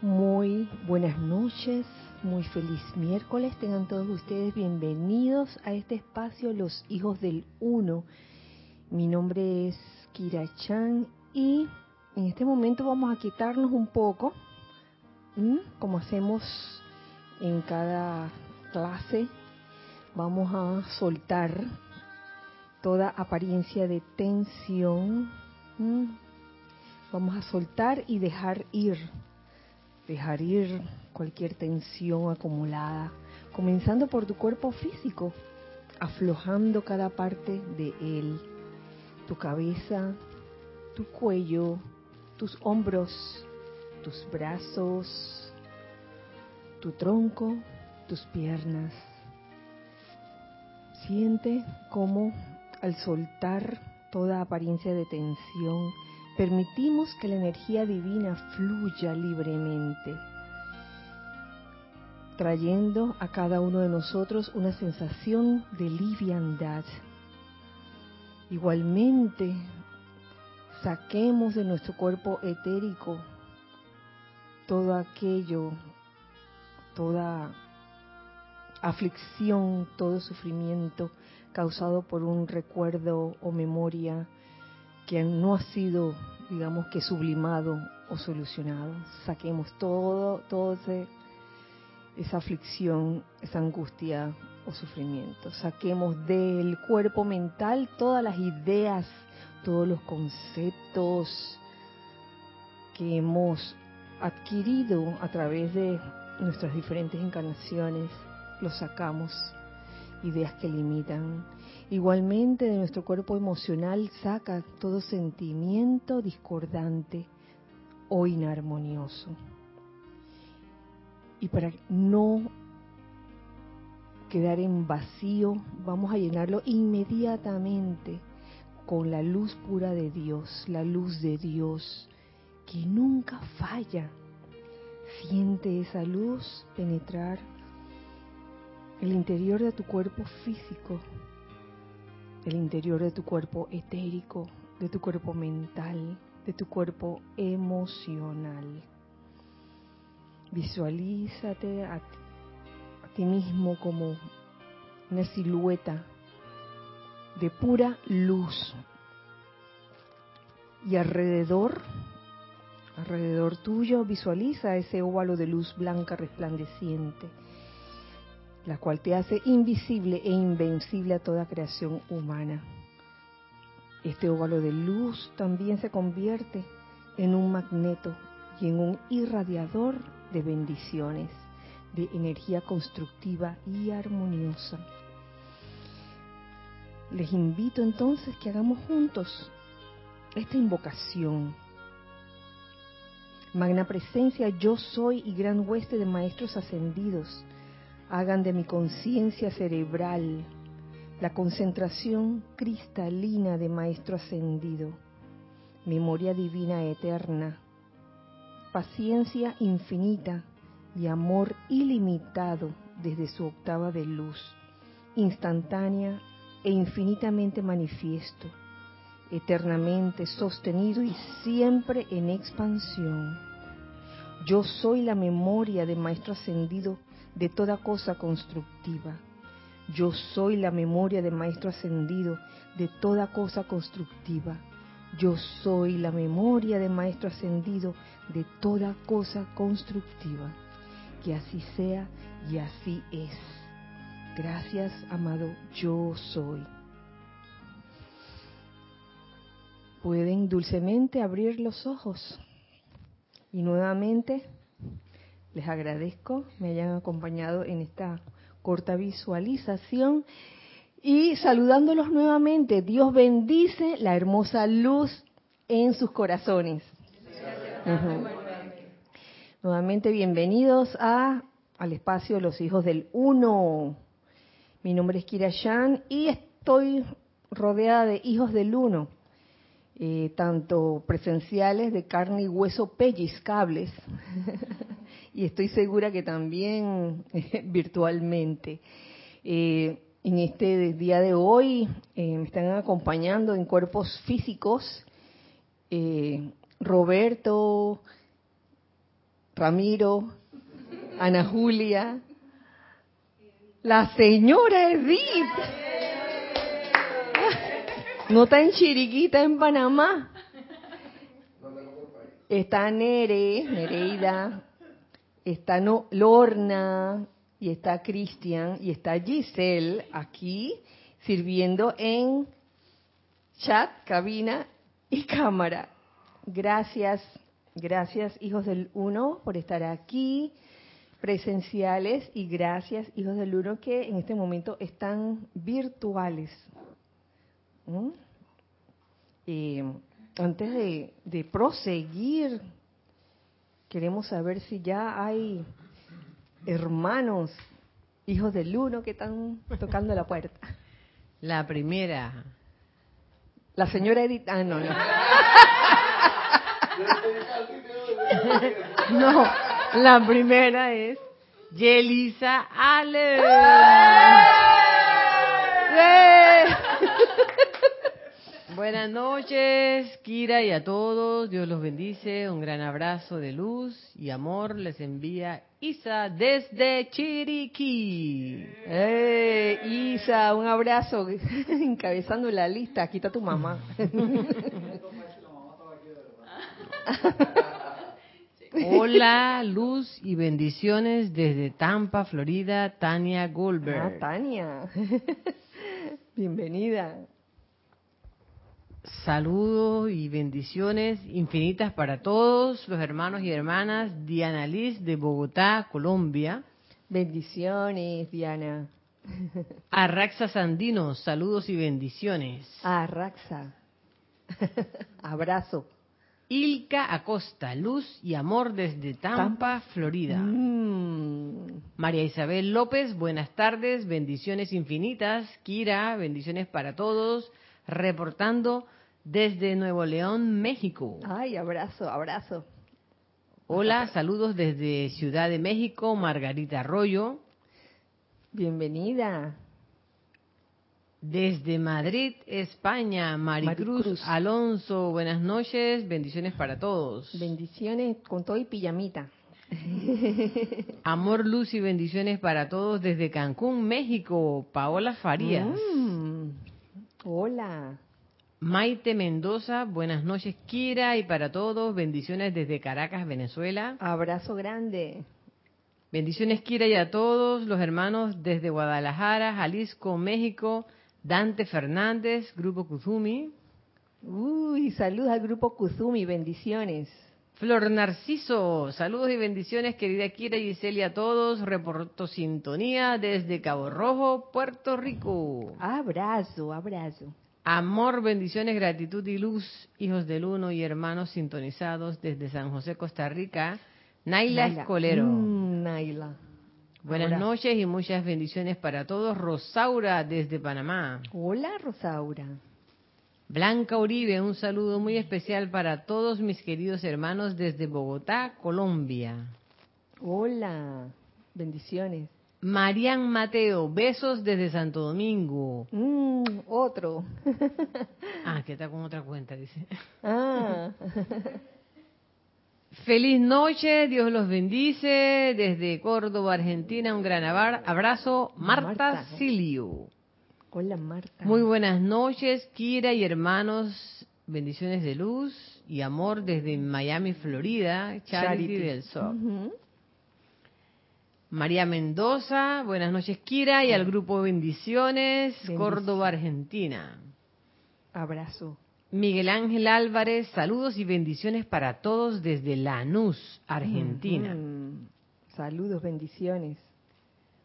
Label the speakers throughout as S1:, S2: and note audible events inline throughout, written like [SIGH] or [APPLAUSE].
S1: Muy buenas noches, muy feliz miércoles. Tengan todos ustedes bienvenidos a este espacio Los Hijos del Uno. Mi nombre es Kira Chan y en este momento vamos a quitarnos un poco, como hacemos en cada clase, vamos a soltar toda apariencia de tensión. Vamos a soltar y dejar ir dejar ir cualquier tensión acumulada, comenzando por tu cuerpo físico, aflojando cada parte de él, tu cabeza, tu cuello, tus hombros, tus brazos, tu tronco, tus piernas. Siente cómo al soltar toda apariencia de tensión, permitimos que la energía divina fluya libremente, trayendo a cada uno de nosotros una sensación de liviandad. Igualmente, saquemos de nuestro cuerpo etérico todo aquello, toda aflicción, todo sufrimiento causado por un recuerdo o memoria que no ha sido, digamos que sublimado o solucionado. Saquemos todo, todo esa aflicción, esa angustia o sufrimiento. Saquemos del cuerpo mental todas las ideas, todos los conceptos que hemos adquirido a través de nuestras diferentes encarnaciones. Los sacamos, ideas que limitan, Igualmente de nuestro cuerpo emocional saca todo sentimiento discordante o inarmonioso. Y para no quedar en vacío, vamos a llenarlo inmediatamente con la luz pura de Dios, la luz de Dios que nunca falla. Siente esa luz penetrar el interior de tu cuerpo físico, el interior de tu cuerpo etérico, de tu cuerpo mental, de tu cuerpo emocional. Visualízate a ti, a ti mismo como una silueta de pura luz. Y alrededor, alrededor tuyo, visualiza ese óvalo de luz blanca resplandeciente la cual te hace invisible e invencible a toda creación humana. Este óvalo de luz también se convierte en un magneto y en un irradiador de bendiciones, de energía constructiva y armoniosa. Les invito entonces que hagamos juntos esta invocación. Magna presencia, yo soy y gran hueste de maestros ascendidos hagan de mi conciencia cerebral la concentración cristalina de Maestro Ascendido, memoria divina eterna, paciencia infinita y amor ilimitado desde su octava de luz, instantánea e infinitamente manifiesto, eternamente sostenido y siempre en expansión. Yo soy la memoria de Maestro Ascendido de toda cosa constructiva. Yo soy la memoria de Maestro Ascendido de toda cosa constructiva. Yo soy la memoria de Maestro Ascendido de toda cosa constructiva. Que así sea y así es. Gracias, amado, yo soy. Pueden dulcemente abrir los ojos. Y nuevamente les agradezco me hayan acompañado en esta corta visualización y saludándolos nuevamente, Dios bendice la hermosa luz en sus corazones. Nuevamente bienvenidos a al espacio de los hijos del uno. Mi nombre es Kira Shan y estoy rodeada de hijos del uno, eh, tanto presenciales de carne y hueso pellizcables, [LAUGHS] y estoy segura que también [LAUGHS] virtualmente. Eh, en este día de hoy eh, me están acompañando en cuerpos físicos eh, Roberto, Ramiro, Ana Julia, la señora Edith. [LAUGHS] No está en Chiriquita, en Panamá. Está Nere, Nereida, está Lorna, y está Cristian, y está Giselle aquí sirviendo en chat, cabina y cámara. Gracias, gracias hijos del uno por estar aquí presenciales y gracias hijos del uno que en este momento están virtuales. ¿Mm? antes de, de proseguir, queremos saber si ya hay hermanos, hijos del uno que están tocando la puerta.
S2: La primera.
S1: La señora Edith. Ah, no, no. [LAUGHS]
S2: no, la primera es Yelisa Ale. Buenas noches, Kira y a todos. Dios los bendice. Un gran abrazo de luz y amor les envía Isa desde Chiriquí.
S1: ¡Eh, Isa! Un abrazo. [LAUGHS] Encabezando la lista. Aquí está tu mamá. [LAUGHS]
S2: Hola, luz y bendiciones desde Tampa, Florida, Tania Goldberg.
S1: Ah, Tania. [LAUGHS] Bienvenida.
S2: Saludos y bendiciones infinitas para todos los hermanos y hermanas. Diana Liz de Bogotá, Colombia.
S1: Bendiciones, Diana.
S2: Arraxa Sandino, saludos y bendiciones.
S1: Arraxa. [LAUGHS] Abrazo.
S2: Ilka Acosta, luz y amor desde Tampa, Florida. Mm. María Isabel López, buenas tardes, bendiciones infinitas. Kira, bendiciones para todos. Reportando desde Nuevo León, México.
S1: Ay, abrazo, abrazo.
S2: Hola, saludos desde Ciudad de México, Margarita Arroyo.
S1: Bienvenida.
S2: Desde Madrid, España, Maricruz, Alonso, buenas noches, bendiciones para todos.
S1: Bendiciones con todo y pijamita. [LAUGHS]
S2: Amor, luz y bendiciones para todos desde Cancún, México, Paola Farías. Mm.
S1: Hola.
S2: Maite Mendoza, buenas noches Kira y para todos, bendiciones desde Caracas, Venezuela.
S1: Abrazo grande.
S2: Bendiciones Kira y a todos los hermanos desde Guadalajara, Jalisco, México, Dante Fernández, Grupo Kuzumi.
S1: Uy, saludos al Grupo Kuzumi, bendiciones.
S2: Flor Narciso, saludos y bendiciones querida Kira y Giselle a todos, reporto sintonía desde Cabo Rojo, Puerto Rico.
S1: Abrazo, abrazo.
S2: Amor, bendiciones, gratitud y luz, hijos del uno y hermanos sintonizados desde San José, Costa Rica. Naila, Escolero.
S1: Mm, Naila.
S2: Buenas noches y muchas bendiciones para todos. Rosaura desde Panamá.
S1: Hola, Rosaura.
S2: Blanca Uribe, un saludo muy especial para todos mis queridos hermanos desde Bogotá, Colombia.
S1: Hola, bendiciones.
S2: Marian Mateo, besos desde Santo Domingo.
S1: Mm, otro. [LAUGHS]
S2: ah, que está con otra cuenta, dice. Ah. Feliz noche, Dios los bendice. Desde Córdoba, Argentina, un gran abrazo. Marta, Silio.
S1: Hola, Marta.
S2: Muy buenas noches, Kira y hermanos. Bendiciones de luz y amor desde Miami, Florida. Charity, del Sol. María Mendoza, buenas noches Kira y al grupo Bendiciones, Córdoba, Argentina.
S1: Abrazo.
S2: Miguel Ángel Álvarez, saludos y bendiciones para todos desde Lanús, Argentina.
S1: Saludos, bendiciones.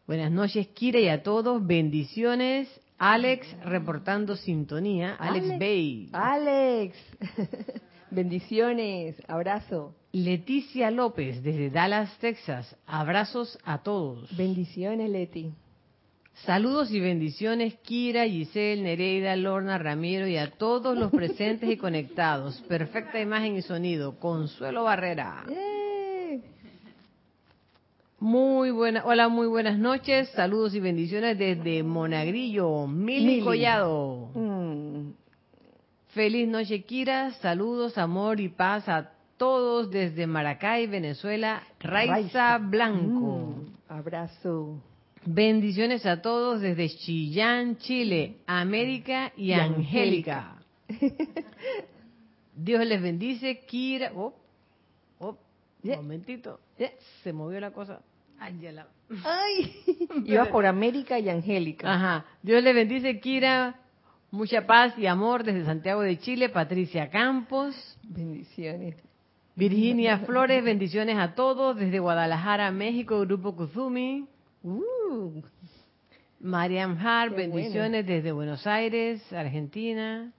S2: Buenas noches Kira y a todos, bendiciones. Alex reportando sintonía, Alex, Alex Bay.
S1: Alex, [LAUGHS] bendiciones, abrazo.
S2: Leticia López, desde Dallas, Texas. Abrazos a todos.
S1: Bendiciones, Leti.
S2: Saludos y bendiciones, Kira, Giselle, Nereida, Lorna, Ramiro y a todos los presentes y conectados. Perfecta imagen y sonido. Consuelo Barrera. Muy buena, hola, muy buenas noches. Saludos y bendiciones desde Monagrillo, Mil Collado. Mm. Feliz noche, Kira. Saludos, amor y paz a todos desde Maracay, Venezuela, Raiza, Blanco.
S1: Mm, abrazo.
S2: Bendiciones a todos desde Chillán, Chile, América y, Angélica. Dios les bendice, Kira. Oh, oh, un momentito. Se movió la cosa. Ay, ya la...
S1: Ay, iba por América y Angélica.
S2: Ajá. Dios les bendice, Kira. Mucha paz y amor desde Santiago de Chile, Patricia Campos.
S1: Bendiciones.
S2: Virginia Flores, bendiciones a todos desde Guadalajara, México, Grupo Kuzumi.
S1: Uh,
S2: Mariam Hart, bendiciones desde Buenos Aires, Argentina.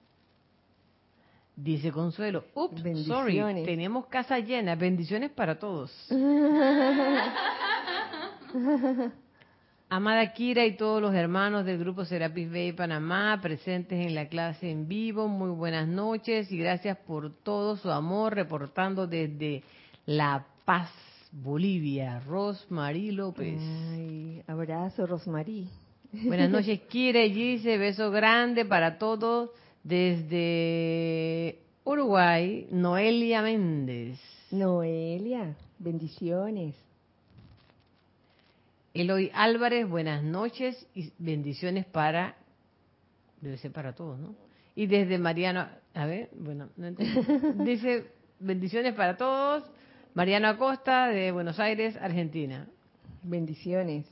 S2: Dice Consuelo, ups, sorry, tenemos casa llena, bendiciones para todos. [LAUGHS] Amada Kira y todos los hermanos del grupo Serapis Bay Panamá presentes en la clase en vivo, muy buenas noches y gracias por todo su amor reportando desde La Paz, Bolivia. Rosmarie López.
S1: Ay, abrazo, Rosmarie.
S2: Buenas [LAUGHS] noches, Kira y Gise, beso grande para todos desde Uruguay, Noelia Méndez.
S1: Noelia, bendiciones.
S2: Eloy Álvarez, buenas noches y bendiciones para, debe ser para todos, ¿no? Y desde Mariano, a ver, bueno, no [LAUGHS] dice bendiciones para todos, Mariano Acosta de Buenos Aires, Argentina.
S1: Bendiciones.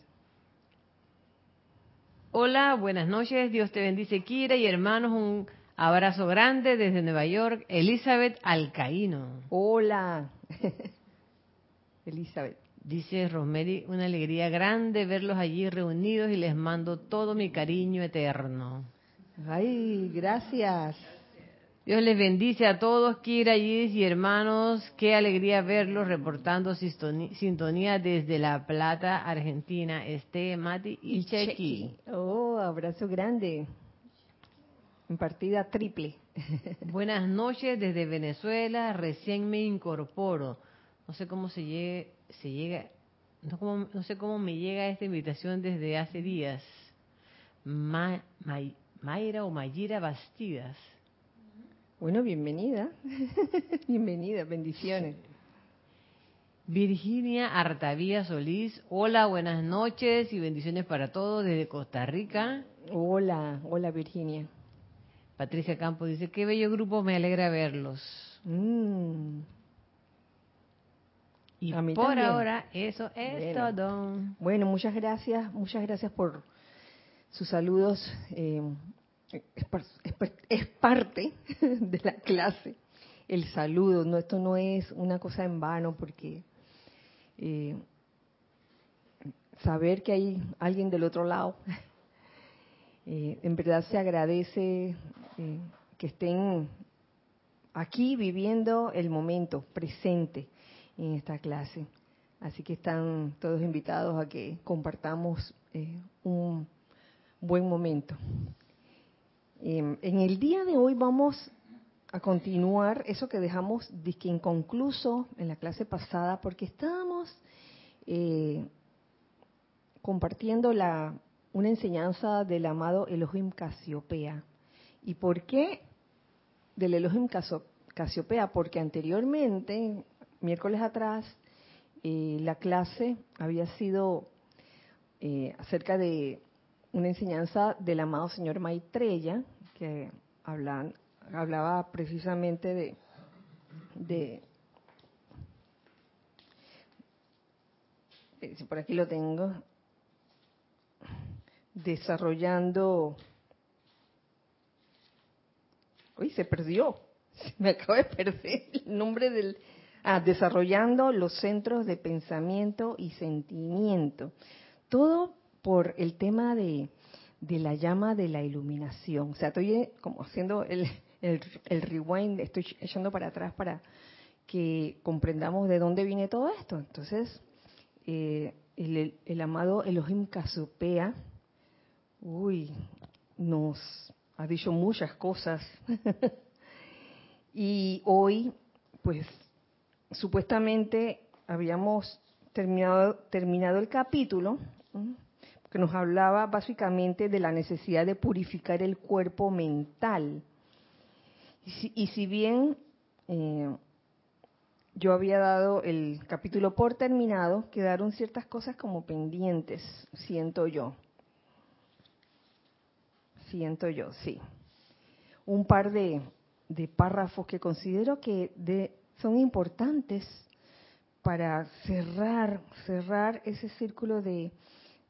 S2: Hola, buenas noches, Dios te bendice, Kira y hermanos, un abrazo grande desde Nueva York, Elizabeth Alcaíno.
S1: Hola, [LAUGHS] Elizabeth.
S2: Dice Rosemary, una alegría grande verlos allí reunidos y les mando todo mi cariño eterno.
S1: Ay, gracias.
S2: Dios les bendice a todos, Kira, y hermanos. Qué alegría verlos reportando sintonía desde La Plata, Argentina. Este, Mati y, Chequi.
S1: Oh, abrazo grande. En partida triple. [LAUGHS]
S2: Buenas noches desde Venezuela. Recién me incorporo. No sé cómo se llegue se llega, no, no, sé cómo me llega esta invitación desde hace días. Mayra o Mayira Bastidas.
S1: Bueno, bienvenida. [LAUGHS] bienvenida, bendiciones.
S2: Virginia Artavía Solís, hola, buenas noches y bendiciones para todos desde Costa Rica.
S1: Hola, hola Virginia.
S2: Patricia Campos dice, qué bello grupo, me alegra verlos.
S1: Mm.
S2: Y por ahora eso es todo.
S1: Bueno, muchas gracias, muchas gracias por sus saludos. Eh, es, parte [LAUGHS] de la clase el saludo. No, esto no es una cosa en vano porque eh, saber que hay alguien del otro lado, [LAUGHS] eh, en verdad se agradece que estén aquí viviendo el momento presente en esta clase. Así que están todos invitados a que compartamos eh, un buen momento. Em, en el día de hoy vamos a continuar eso que dejamos inconcluso en la clase pasada, porque estábamos eh, compartiendo la, una enseñanza del amado Elohim Casiopea. ¿Y por qué del Elohim Casiopea? Porque anteriormente miércoles atrás eh, la clase había sido eh, acerca de una enseñanza del amado señor Maitreya, que hablaba precisamente de, eh, por aquí lo tengo, desarrollando, uy, se perdió, [LAUGHS] me acabo de perder el nombre del, Ah, desarrollando los centros de pensamiento y sentimiento. Todo por el tema de, la llama de la iluminación. O sea, estoy eh, como haciendo el, el, rewind, estoy echando para atrás para que comprendamos de dónde viene todo esto. Entonces, eh, el, el, amado Elohim Casopea, uy, nos ha dicho muchas cosas. [LAUGHS] y hoy, pues, supuestamente habíamos terminado, el capítulo que nos hablaba básicamente de la necesidad de purificar el cuerpo mental. Y si, bien eh, yo había dado el capítulo por terminado, quedaron ciertas cosas como pendientes, siento yo. Siento yo, sí. Un par de, de párrafos que considero que de, son importantes para cerrar, cerrar ese círculo de,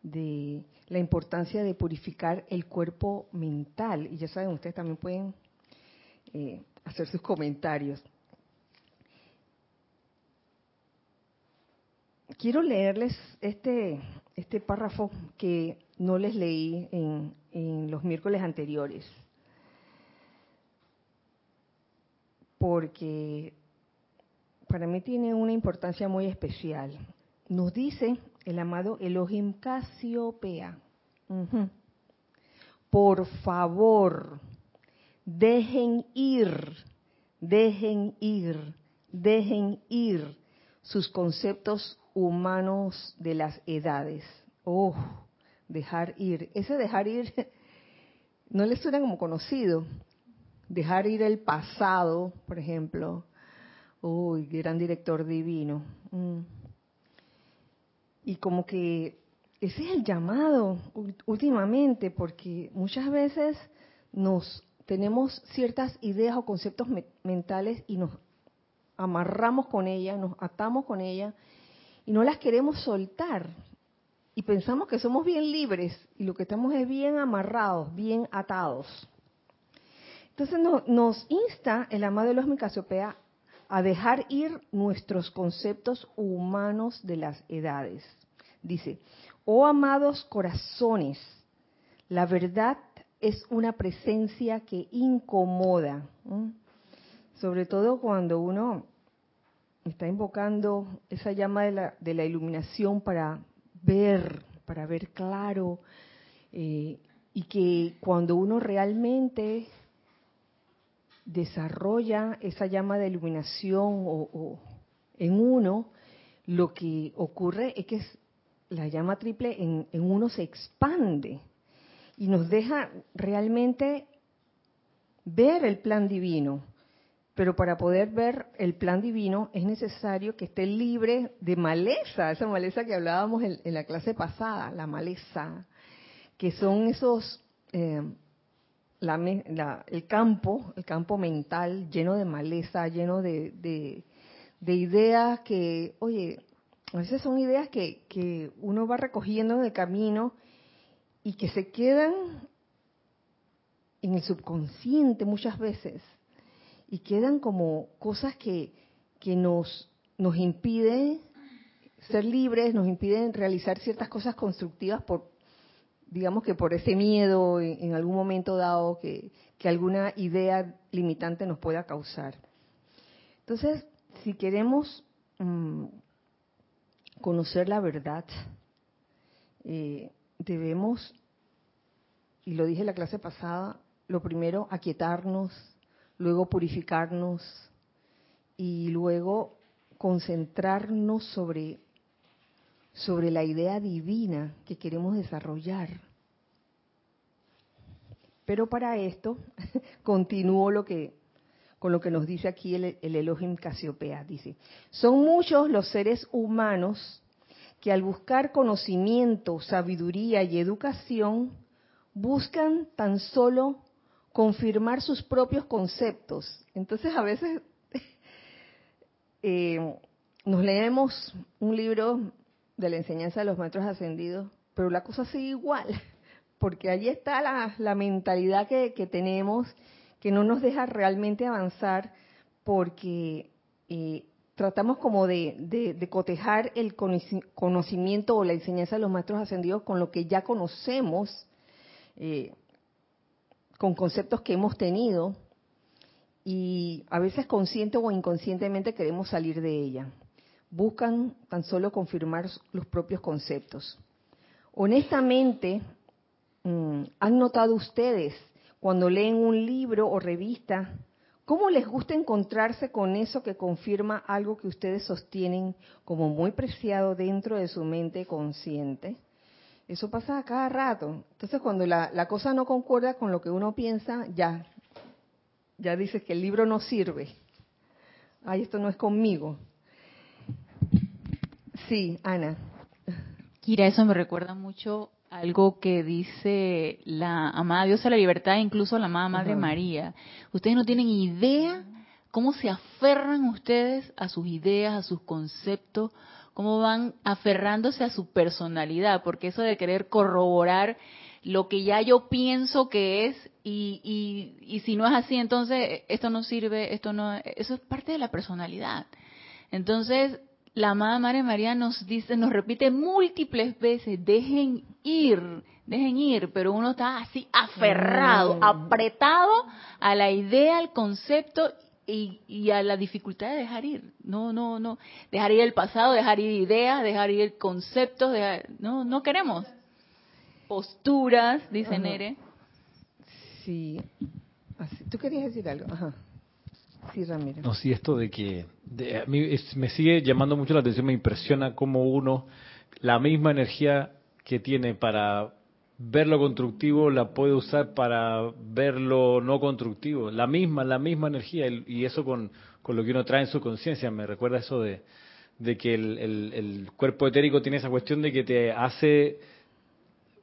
S1: de la importancia de purificar el cuerpo mental. Y ya saben, ustedes también pueden eh, hacer sus comentarios. Quiero leerles este, este párrafo que no les leí en, en los miércoles anteriores, porque para mí tiene una importancia muy especial. Nos dice el amado Elohim Casiopea, por favor, dejen ir, dejen ir, dejen ir sus conceptos humanos de las edades. Oh, dejar ir. Ese dejar ir [LAUGHS] no les suena como conocido. Dejar ir el pasado, por ejemplo. Uy, gran director divino. Mm. Y como que ese es el llamado últimamente, porque muchas veces nos tenemos ciertas ideas o conceptos mentales y nos amarramos con ellas, nos atamos con ellas y no las queremos soltar. Y pensamos que somos bien libres y lo que estamos es bien amarrados, bien atados. Entonces nos insta el amado de los Micasiopea a dejar ir nuestros conceptos humanos de las edades. Dice, oh amados corazones, la verdad es una presencia que incomoda, sobre todo cuando uno está invocando esa llama de la, de la iluminación para ver, para ver claro, eh, y que cuando uno realmente desarrolla esa llama de iluminación o, en uno, lo que ocurre es que la llama triple en, uno se expande y nos deja realmente ver el plan divino. Pero para poder ver el plan divino es necesario que esté libre de maleza, esa maleza que hablábamos en, la clase pasada, la maleza, que son esos, eh, el campo, el campo mental lleno de maleza, lleno de, de, ideas que, oye, a veces son ideas que, que uno va recogiendo en el camino y que se quedan en el subconsciente muchas veces y quedan como cosas que, que nos, nos impiden ser libres, nos impiden realizar ciertas cosas constructivas por, digamos que por ese miedo en, algún momento dado que, que, alguna idea limitante nos pueda causar. Entonces, si queremos mm, conocer la verdad, eh, debemos, y lo dije en la clase pasada, lo primero, aquietarnos, luego purificarnos y luego concentrarnos sobre, sobre la idea divina que queremos desarrollar. Pero para esto, [LAUGHS] continúo lo que, con lo que nos dice aquí el, el Elohim Casiopea. Dice, son muchos los seres humanos que al buscar conocimiento, sabiduría y educación, buscan tan solo confirmar sus propios conceptos. Entonces a veces [LAUGHS] eh, nos leemos un libro de la enseñanza de los maestros ascendidos, pero la cosa sigue igual, [LAUGHS] porque allí está la, mentalidad que, tenemos que no nos deja realmente avanzar porque eh, tratamos como de, cotejar el conocimiento o la enseñanza de los maestros ascendidos con lo que ya conocemos. Eh, con conceptos que hemos tenido y a veces consciente o inconscientemente queremos salir de ella. Buscan tan solo confirmar los propios conceptos. Honestamente, mm, ¿han notado ustedes cuando leen un libro o revista cómo les gusta encontrarse con eso que confirma algo que ustedes sostienen como muy preciado dentro de su mente consciente? Eso pasa a cada rato. Entonces, cuando la, cosa no concuerda con lo que uno piensa, ya, ya dices que el libro no sirve. Ay, esto no es conmigo. Sí, Ana.
S3: Kira, eso me recuerda mucho algo que dice la amada diosa de la libertad, incluso la amada Madre María. Ustedes no tienen idea cómo se aferran ustedes a sus ideas, a sus conceptos, cómo van aferrándose a su personalidad, porque eso de querer corroborar lo que ya yo pienso que es y, y, y si no es así, entonces esto no sirve, esto no, eso es parte de la personalidad. Entonces, la amada Madre María nos dice, nos repite múltiples veces, dejen ir, dejen ir, pero uno está así aferrado, mm. apretado a la idea, al concepto y, y, a la dificultad de dejar ir. No, no, no. Dejar ir el pasado, dejar ir ideas, dejar ir conceptos. no, no queremos. Posturas, dice Nere.
S1: Sí. ¿Tú querías decir algo? Ajá. Sí, Ramiro.
S4: No, sí, esto de que a mí me sigue llamando mucho la atención, me impresiona cómo uno, la misma energía que tiene para ver lo constructivo la puede usar para ver lo no constructivo. La misma, la misma energía y eso con, con lo que uno trae en su conciencia. Me recuerda eso de, de que el, el, cuerpo etérico tiene esa cuestión de que te hace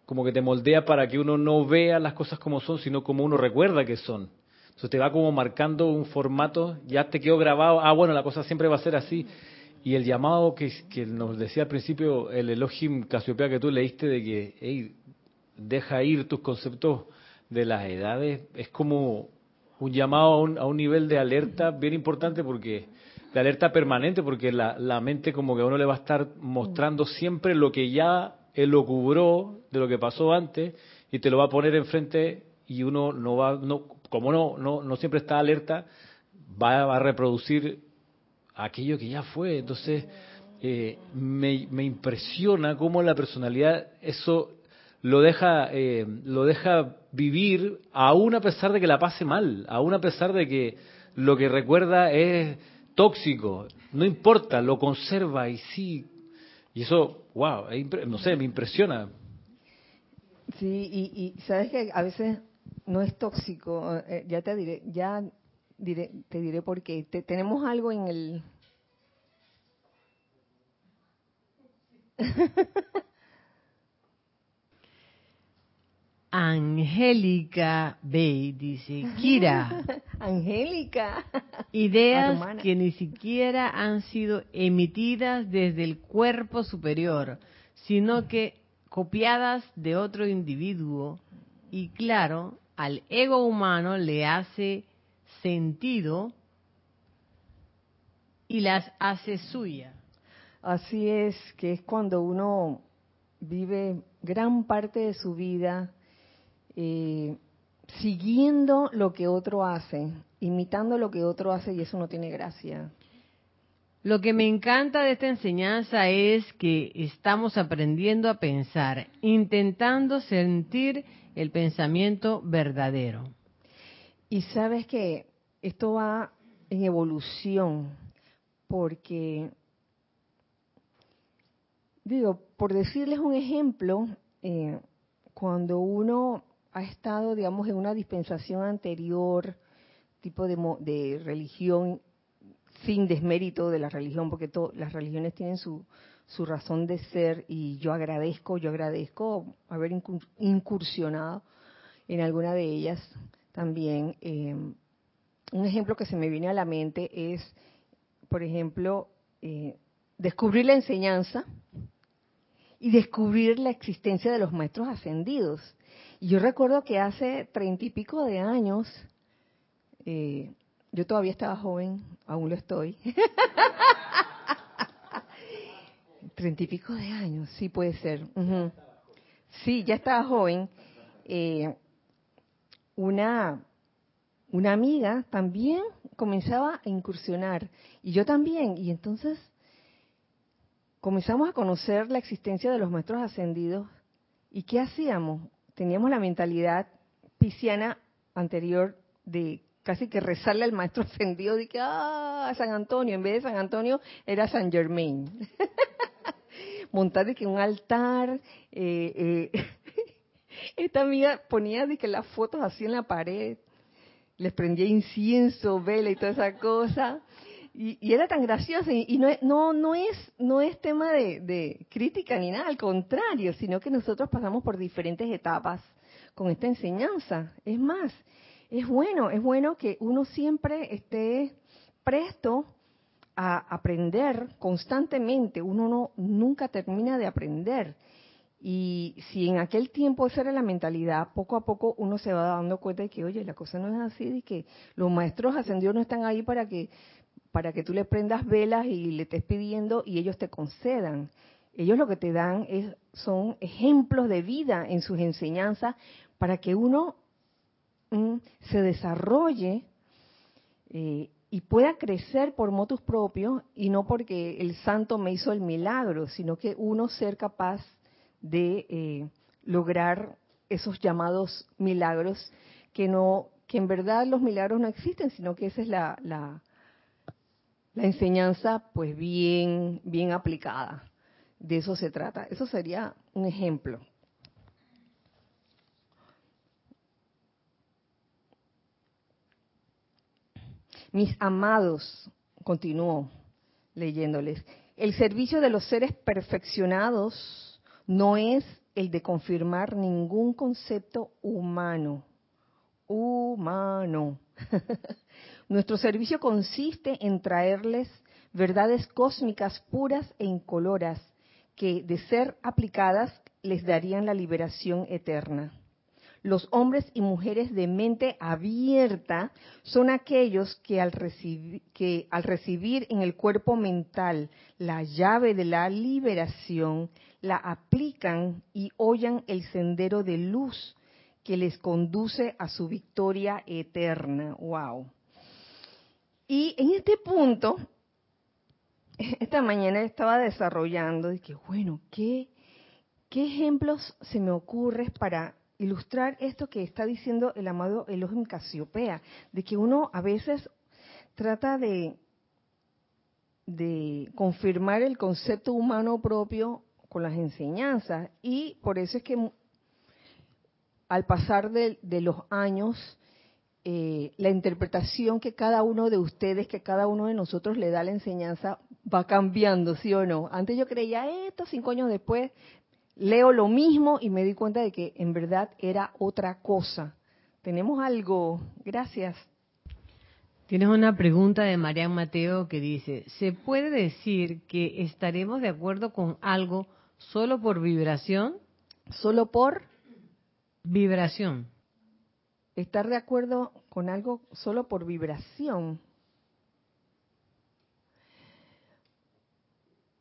S4: como que te moldea para que uno no vea las cosas como son, sino como uno recuerda que son. Entonces te va como marcando un formato, ya te quedó grabado, ah, bueno, la cosa siempre va a ser así. Y el llamado que, nos decía al principio el Elohim Casiopea que tú leíste de que, hey, deja ir tus conceptos de las edades, es como un llamado a un, nivel de alerta bien importante porque de alerta permanente porque la, la, mente como que a uno le va a estar mostrando siempre lo que ya él lo cubrió de lo que pasó antes y te lo va a poner enfrente y uno no va no como no no, siempre está alerta va, a reproducir aquello que ya fue. Entonces eh, me, me impresiona cómo la personalidad eso lo deja, eh, lo deja vivir aún a pesar de que la pase mal, aún a pesar de que lo que recuerda es tóxico, no importa, lo conserva y sí, y eso, wow, no sé, me impresiona.
S1: Sí, y, sabes que a veces no es tóxico, eh, ya te diré, ya diré, te diré por qué. tenemos algo en el... [LAUGHS]
S2: Angélica Bey dice, Kira. [LAUGHS]
S1: Angélica.
S2: Ideas que ni siquiera han sido emitidas desde el cuerpo superior, sino que copiadas de otro individuo. Y claro, al ego humano le hace sentido y las hace suya.
S1: Así es, que es cuando uno vive gran parte de su vida eh, siguiendo lo que otro hace, imitando lo que otro hace y eso no tiene gracia.
S2: Lo que me encanta de esta enseñanza es que estamos aprendiendo a pensar, intentando sentir el pensamiento verdadero.
S1: Y sabes que esto va en evolución, porque, digo, por decirles un ejemplo, eh, cuando uno ha estado, digamos, en una dispensación anterior, tipo de, de religión, sin desmérito de la religión, porque las religiones tienen su, su razón de ser y yo agradezco, yo agradezco haber incursionado en alguna de ellas también. Eh, un ejemplo que se me viene a la mente es, por ejemplo, eh, descubrir la enseñanza y descubrir la existencia de los maestros ascendidos. Y yo recuerdo que hace treinta y pico de años, eh, yo todavía estaba joven, aún lo estoy. [LAUGHS] Treinta y pico de años, sí puede ser. Sí, ya estaba joven. Eh, una, una amiga también comenzaba a incursionar y yo también. Y entonces comenzamos a conocer la existencia de los maestros ascendidos. ¿Y qué hacíamos? teníamos la mentalidad pisciana anterior de casi que rezarle al maestro [LAUGHS] ascendido de que ah San Antonio en vez de San Antonio era San Germain [LAUGHS] montar de que un altar eh, eh, [LAUGHS] esta amiga ponía de que las fotos así en la pared les prendía incienso vela y toda esa cosa Y, era tan gracioso y, no, no, no, es, no es tema de, de, crítica ni nada, al contrario, sino que nosotros pasamos por diferentes etapas con esta enseñanza. Es más, es bueno, es bueno que uno siempre esté presto a aprender constantemente. Uno no, nunca termina de aprender. Y si en aquel tiempo esa era la mentalidad, poco a poco uno se va dando cuenta de que, oye, la cosa no es así, de que los maestros ascendidos no están ahí para que para que tú le prendas velas y le estés pidiendo y ellos te concedan. Ellos lo que te dan es, son ejemplos de vida en sus enseñanzas para que uno se desarrolle eh, y pueda crecer por motus propios y no porque el santo me hizo el milagro, sino que uno ser capaz de eh, lograr esos llamados milagros que no que en verdad los milagros no existen, sino que esa es la, la, la enseñanza pues bien, bien aplicada. De eso se trata. Eso sería un ejemplo. Mis amados, continúo leyéndoles, el servicio de los seres perfeccionados no es el de confirmar ningún concepto humano. Humano. [LAUGHS] Nuestro servicio consiste en traerles verdades cósmicas puras e incoloras que, de ser aplicadas, les darían la liberación eterna. Los hombres y mujeres de mente abierta son aquellos que al, recibir, en el cuerpo mental la llave de la liberación, la aplican y oyen el sendero de luz que les conduce a su victoria eterna. ¡Wow! Y en este punto, [LAUGHS] esta mañana estaba desarrollando, y que bueno, ¿qué, ¿qué ejemplos se me ocurren para ilustrar esto que está diciendo el amado Elohim Casiopea? De que uno a veces trata de, confirmar el concepto humano propio con las enseñanzas y por eso es que al pasar de, de los años eh, la interpretación que cada uno de ustedes, que cada uno de nosotros le da a la enseñanza va cambiando, ¿sí o no? Antes yo creía esto, cinco años después leo lo mismo y me di cuenta de que en verdad era otra cosa. Tenemos algo, gracias.
S2: Tienes una pregunta de Marian Mateo que dice, ¿se puede decir que estaremos de acuerdo con algo solo por vibración?
S1: Solo por
S2: vibración
S1: estar de acuerdo con algo solo por vibración.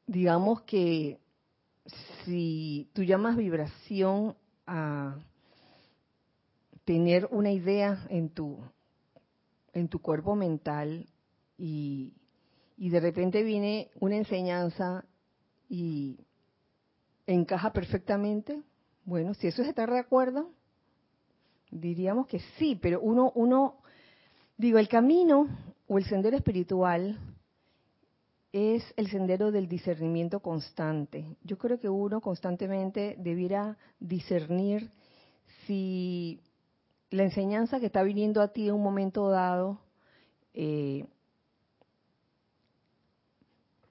S1: Digamos que si tú llamas vibración a tener una idea en tu en tu cuerpo mental y, y de repente viene una enseñanza y encaja perfectamente, bueno, si eso es estar de acuerdo, Diríamos que sí, pero uno, uno, digo, el camino o el sendero espiritual es el sendero del discernimiento constante. Yo creo que uno constantemente debiera discernir si la enseñanza que está viniendo a ti en un momento dado, eh,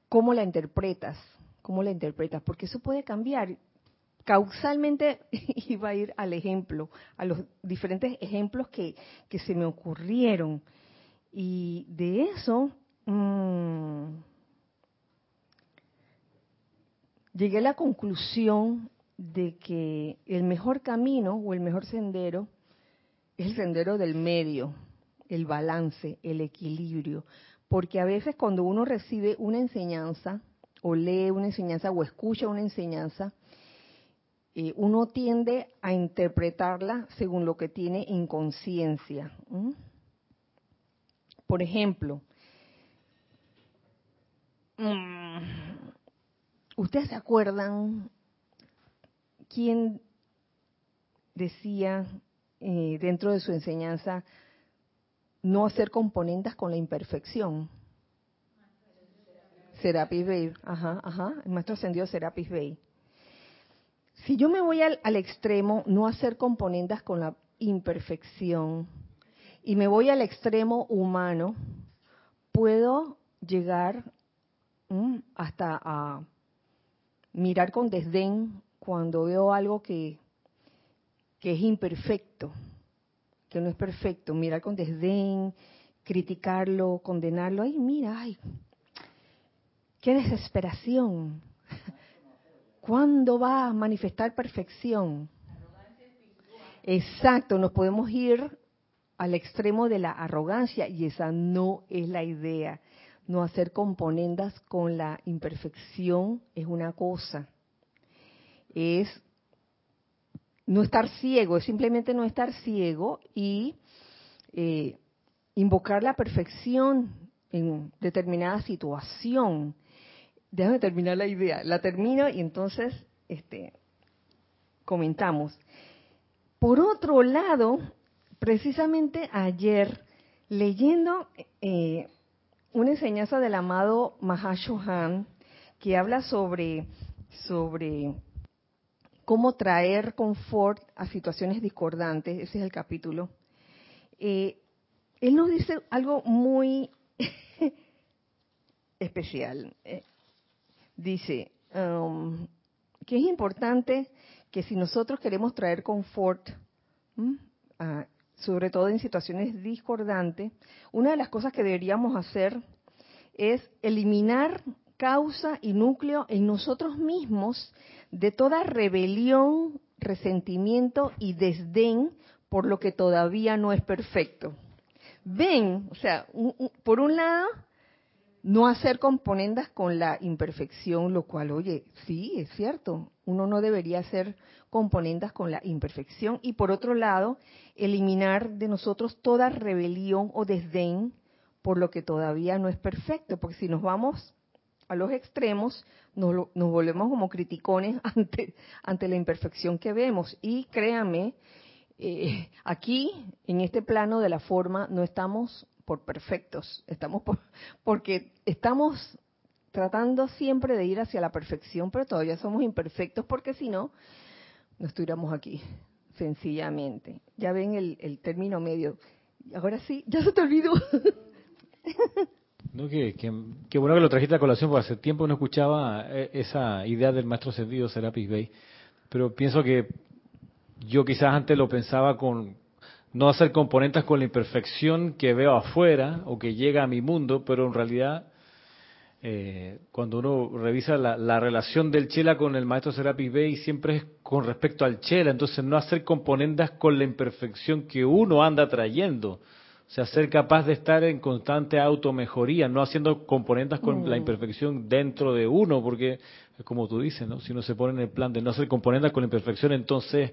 S1: cómo la interpretas, cómo la interpretas, porque eso puede cambiar causalmente [LAUGHS] iba a ir al ejemplo, a los diferentes ejemplos que, se me ocurrieron. Y de eso mm, llegué a la conclusión de que el mejor camino o el mejor sendero es el sendero del medio, el balance, el equilibrio. Porque a veces cuando uno recibe una enseñanza, o lee una enseñanza, o escucha una enseñanza, eh, uno tiende a interpretarla según lo que tiene en conciencia. Por ejemplo, mm, ¿ustedes se acuerdan quién decía eh, dentro de su enseñanza no hacer componentes con la imperfección? Serapis Bey, ajá, ajá, el maestro ascendió Serapis Bey. Si yo me voy al, extremo, no hacer componentes con la imperfección, y me voy al extremo humano, puedo llegar hasta a mirar con desdén cuando veo algo que, que es imperfecto, que no es perfecto, mirar con desdén, criticarlo, condenarlo, ay, mira, ay, qué desesperación. [LAUGHS] ¿Cuándo va a manifestar perfección? Exacto, nos podemos ir al extremo de la arrogancia y esa no es la idea. No hacer componendas con la imperfección es una cosa. Es no estar ciego, es simplemente no estar ciego y eh, invocar la perfección en determinada situación. Déjame terminar la idea. La termino y entonces este, comentamos. Por otro lado, precisamente ayer, leyendo eh, una enseñanza del amado Mahashohan, que habla sobre, sobre cómo traer confort a situaciones discordantes, ese es el capítulo, eh, él nos dice algo muy [LAUGHS] especial. Eh, dice um, que es importante que si nosotros queremos traer confort, sobre todo en situaciones discordantes, una de las cosas que deberíamos hacer es eliminar causa y núcleo en nosotros mismos de toda rebelión, resentimiento y desdén por lo que todavía no es perfecto. Ven, o sea, por un lado, no hacer componendas con la imperfección, lo cual, oye, sí, es cierto, uno no debería hacer componendas con la imperfección, y por otro lado, eliminar de nosotros toda rebelión o desdén por lo que todavía no es perfecto, porque si nos vamos a los extremos, nos, volvemos como criticones [LAUGHS] ante, ante la imperfección que vemos, y créame eh, aquí, en este plano de la forma, no estamos por perfectos, estamos por, porque estamos tratando siempre de ir hacia la perfección, pero todavía somos imperfectos porque si no, no estuviéramos aquí, sencillamente. Ya ven el, el término medio. Ahora sí, ya se te olvidó. [LAUGHS]
S4: No, que, que, bueno que lo trajiste a colación, porque hace tiempo no escuchaba eh, esa idea del maestro sentido Serapis Bay, pero pienso que yo quizás antes lo pensaba con no hacer componentes con la imperfección que veo afuera o que llega a mi mundo, pero en realidad eh, cuando uno revisa la, relación del Chela con el maestro Serapis Bey siempre es con respecto al Chela, entonces no hacer componendas con la imperfección que uno anda trayendo, o sea, ser capaz de estar en constante automejoría, no haciendo componendas con la mm. imperfección dentro de uno, porque es como tú dices, ¿no? Si uno se pone en el plan de no hacer componendas con la imperfección, entonces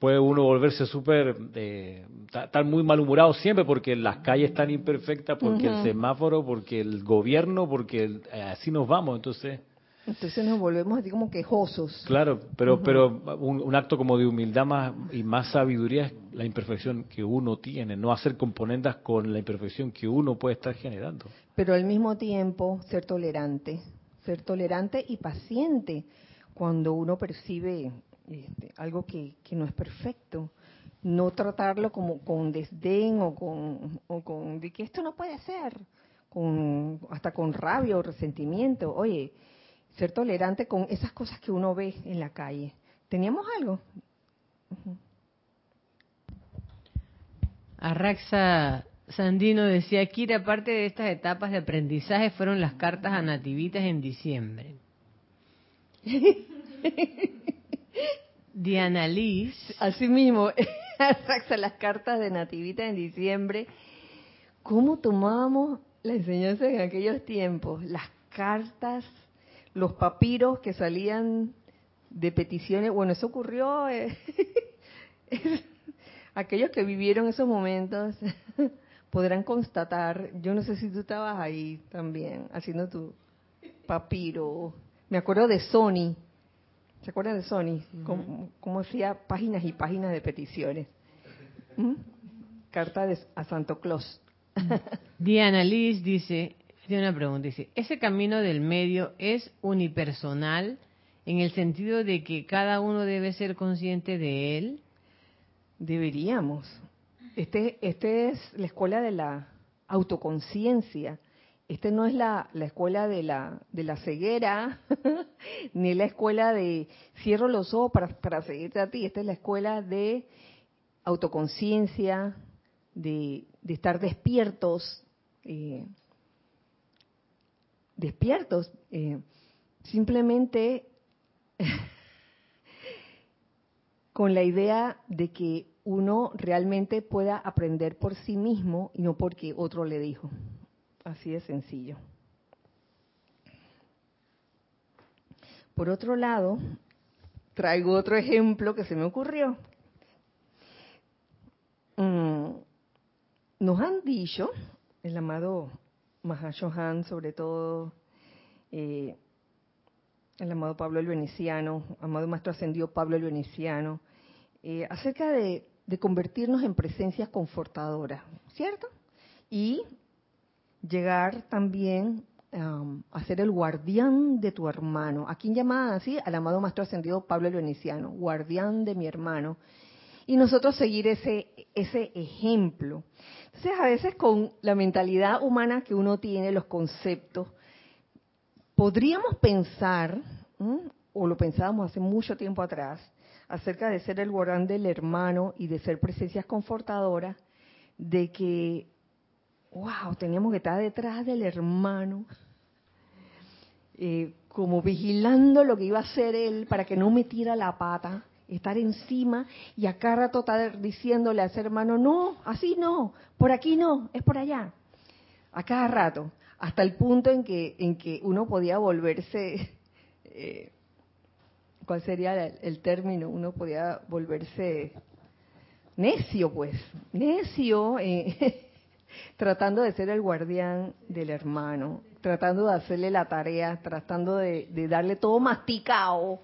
S4: puede uno volverse súper, eh, estar muy malhumorado siempre porque las calles están imperfectas, porque el semáforo, porque el gobierno, porque eh, así nos vamos, entonces...
S1: Entonces nos volvemos así como quejosos.
S4: Claro, pero pero un, acto como de humildad más y más sabiduría es la imperfección que uno tiene, no hacer componendas con la imperfección que uno puede estar generando.
S1: Pero al mismo tiempo ser tolerante, ser tolerante y paciente cuando uno percibe este, algo que, no es perfecto. No tratarlo como con desdén o con, o con de que esto no puede ser, con, hasta con rabia o resentimiento. Oye, ser tolerante con esas cosas que uno ve en la calle. ¿Teníamos algo?
S2: Arraxa Sandino decía, Kira, parte de estas etapas de aprendizaje fueron las cartas a nativitas en diciembre. [LAUGHS] Diana Liz.
S1: Así mismo, [LAUGHS] las cartas de Nativita en diciembre. ¿Cómo tomábamos la enseñanza en aquellos tiempos? Las cartas, los papiros que salían de peticiones. Bueno, eso ocurrió. Eh, [LAUGHS] aquellos que vivieron esos momentos [LAUGHS] podrán constatar. Yo no sé si tú estabas ahí también haciendo tu papiro. Me acuerdo de Sony ¿Se acuerdan de Sony? cómo, hacía páginas y páginas de peticiones. ¿Mm? Carta a Santo Claus. [LAUGHS]
S2: Diana Liz dice, tiene una pregunta, dice, ¿ese camino del medio es unipersonal en el sentido de que cada uno debe ser consciente de él?
S1: Deberíamos. Este, este es la escuela de la autoconciencia este no es la, la escuela de la, de la ceguera, [LAUGHS] ni la escuela de cierro los ojos para, para seguirte a ti, esta es la escuela de autoconciencia, de, de estar despiertos, eh, despiertos, eh, simplemente [LAUGHS] con la idea de que uno realmente pueda aprender por sí mismo y no porque otro le dijo. Así de sencillo. Por otro lado, traigo otro ejemplo que se me ocurrió. Mm, nos han dicho, el amado Mahashohan, sobre todo, eh, el amado Pablo el Veneciano, amado Maestro Ascendido Pablo el Veneciano, eh, acerca de, de, convertirnos en presencias confortadoras, ¿cierto? Y llegar también a ser el guardián de tu hermano. ¿A quién llamaban así? Al amado Maestro Ascendido Pablo el Veneciano, guardián de mi hermano. Y nosotros seguir ese, ese ejemplo. Entonces, a veces con la mentalidad humana que uno tiene, los conceptos, podríamos pensar, o lo pensábamos hace mucho tiempo atrás, acerca de ser el guardián del hermano y de ser presencias confortadoras, de que wow, teníamos que estar detrás del hermano, eh, como vigilando lo que iba a hacer él para que no metiera la pata, estar encima y a cada rato estar diciéndole a ese hermano, no, así no, por aquí no, es por allá, a cada rato, hasta el punto en que, en que uno podía volverse, eh, ¿cuál sería el, término? Uno podía volverse necio, pues, necio. Eh, [LAUGHS] tratando de ser el guardián del hermano, tratando de hacerle la tarea, tratando de, darle todo masticado,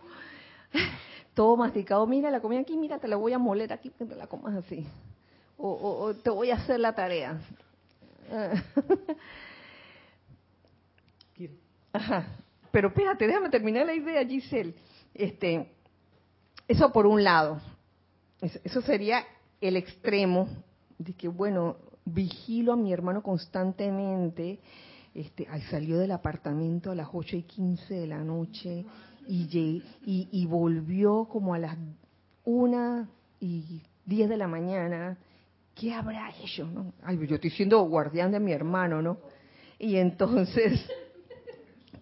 S1: [LAUGHS] todo masticado, mira la comida aquí, mira, te la voy a moler aquí, que te la comas así, o, te voy a hacer la tarea. [LAUGHS] Ajá. Pero espérate, déjame terminar la idea, Giselle. Este, eso por un lado, eso sería el extremo de que, bueno, vigilo a mi hermano constantemente. Este, salió del apartamento a las 8 y 15 de la noche y, y, volvió como a las 1 y 10 de la mañana. ¿Qué habrá hecho? No? Yo estoy siendo guardián de mi hermano, ¿no? Y entonces,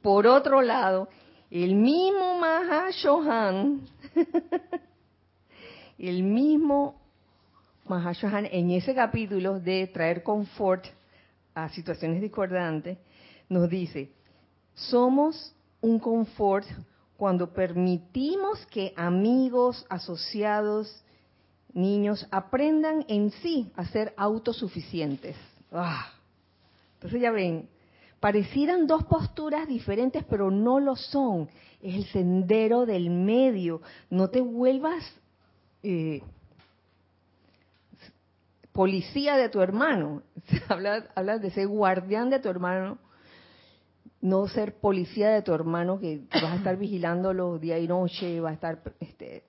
S1: por otro lado, el mismo Mahashohan, [LAUGHS] el mismo Mahashohan en ese capítulo de traer confort a situaciones discordantes, nos dice, somos un confort cuando permitimos que amigos, asociados, niños aprendan en sí a ser autosuficientes. Ah. Entonces ya ven, parecieran dos posturas diferentes, pero no lo son. Es el sendero del medio. No te vuelvas eh, policía de tu hermano. [LAUGHS] Hablas de ser guardián de tu hermano, no ser policía de tu hermano que vas a estar vigilándolo día y noche, va a estar este,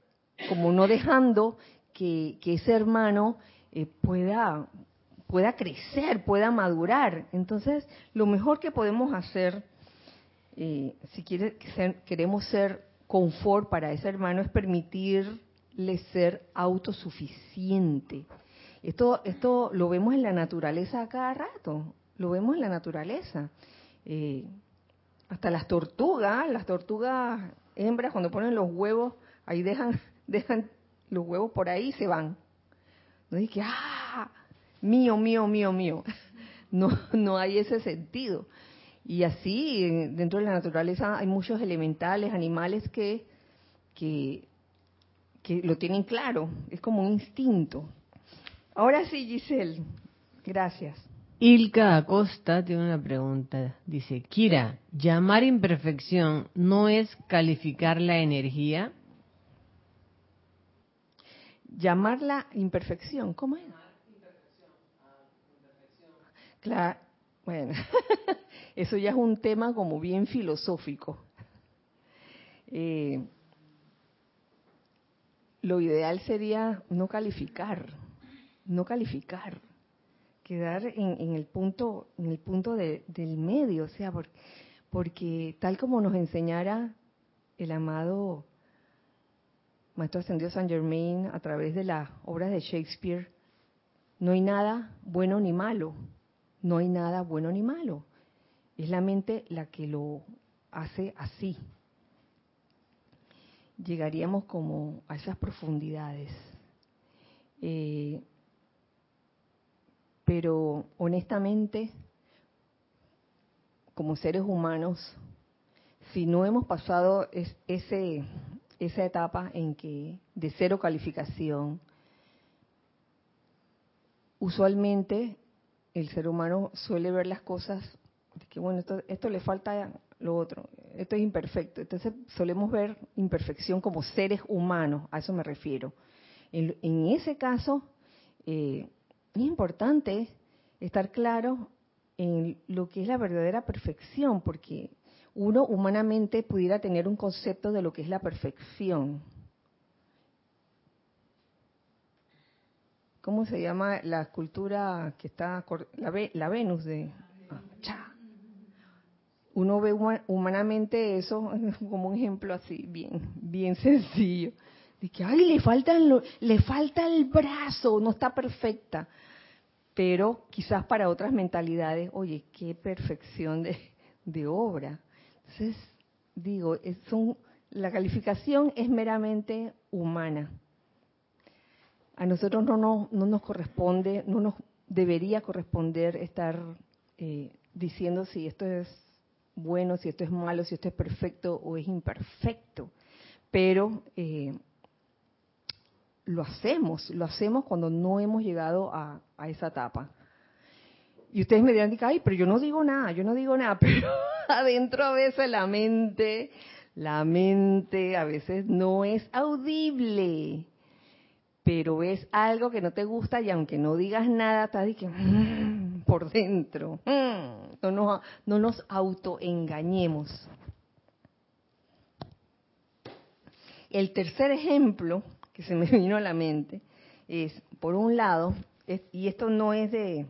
S1: como no dejando que, ese hermano eh, pueda, pueda crecer, pueda madurar. Entonces, lo mejor que podemos hacer, eh, si queremos ser confort para ese hermano, es permitirle ser autosuficiente esto, esto lo vemos en la naturaleza a cada rato, lo vemos en la naturaleza. Eh, hasta las tortugas, las tortugas hembras cuando ponen los huevos, ahí dejan, [LAUGHS] dejan los huevos por ahí y se van. No es que, ah, mío, mío, mío, mío. [LAUGHS] No, no hay ese sentido. Y así, dentro de la naturaleza hay muchos elementales, animales que, que, que lo tienen claro, es como un instinto. Ahora sí, Giselle. Gracias.
S2: Ilka Acosta tiene una pregunta. Dice, Kira, llamar imperfección no es calificar la energía.
S1: Llamar la imperfección, ¿cómo es? Claro, bueno, [LAUGHS] eso ya es un tema como bien filosófico. Eh, lo ideal sería no calificar no calificar, quedar en, el punto, en el punto del medio, o sea, porque, tal como nos enseñara el amado Maestro Ascendido San Germain a través de las obras de Shakespeare, no hay nada bueno ni malo, no hay nada bueno ni malo. Es la mente la que lo hace así. Llegaríamos como a esas profundidades. Eh, pero honestamente, como seres humanos, si no hemos pasado ese, esa etapa en que de cero calificación, usualmente el ser humano suele ver las cosas de que bueno, esto, le falta lo otro, esto es imperfecto. Entonces solemos ver imperfección como seres humanos, a eso me refiero. En, en ese caso, eh, es importante estar claro en lo que es la verdadera perfección, porque uno humanamente pudiera tener un concepto de lo que es la perfección. ¿Cómo se llama la escultura que está, la, la Venus de... Ah, uno ve humanamente eso [LAUGHS] como un ejemplo así, bien, bien sencillo. De que, ay, le, le falta el brazo, no está perfecta pero quizás para otras mentalidades, oye, qué perfección de, obra. Entonces, digo, es la calificación es meramente humana. A nosotros no nos, no nos corresponde, no nos debería corresponder estar eh, diciendo si esto es bueno, si esto es malo, si esto es perfecto o es imperfecto. Pero eh, lo hacemos, lo hacemos cuando no hemos llegado a, esa etapa. Y ustedes me dirán, ay, pero yo no digo nada, yo no digo nada, [LAUGHS] pero adentro a veces la mente, la mente a veces no es audible, pero es algo que no te gusta y aunque no digas nada, estás que mm", por dentro. Mm, no, nos, no nos autoengañemos. El tercer ejemplo que se me [LAUGHS] vino a la mente es, por un lado, y esto no es de,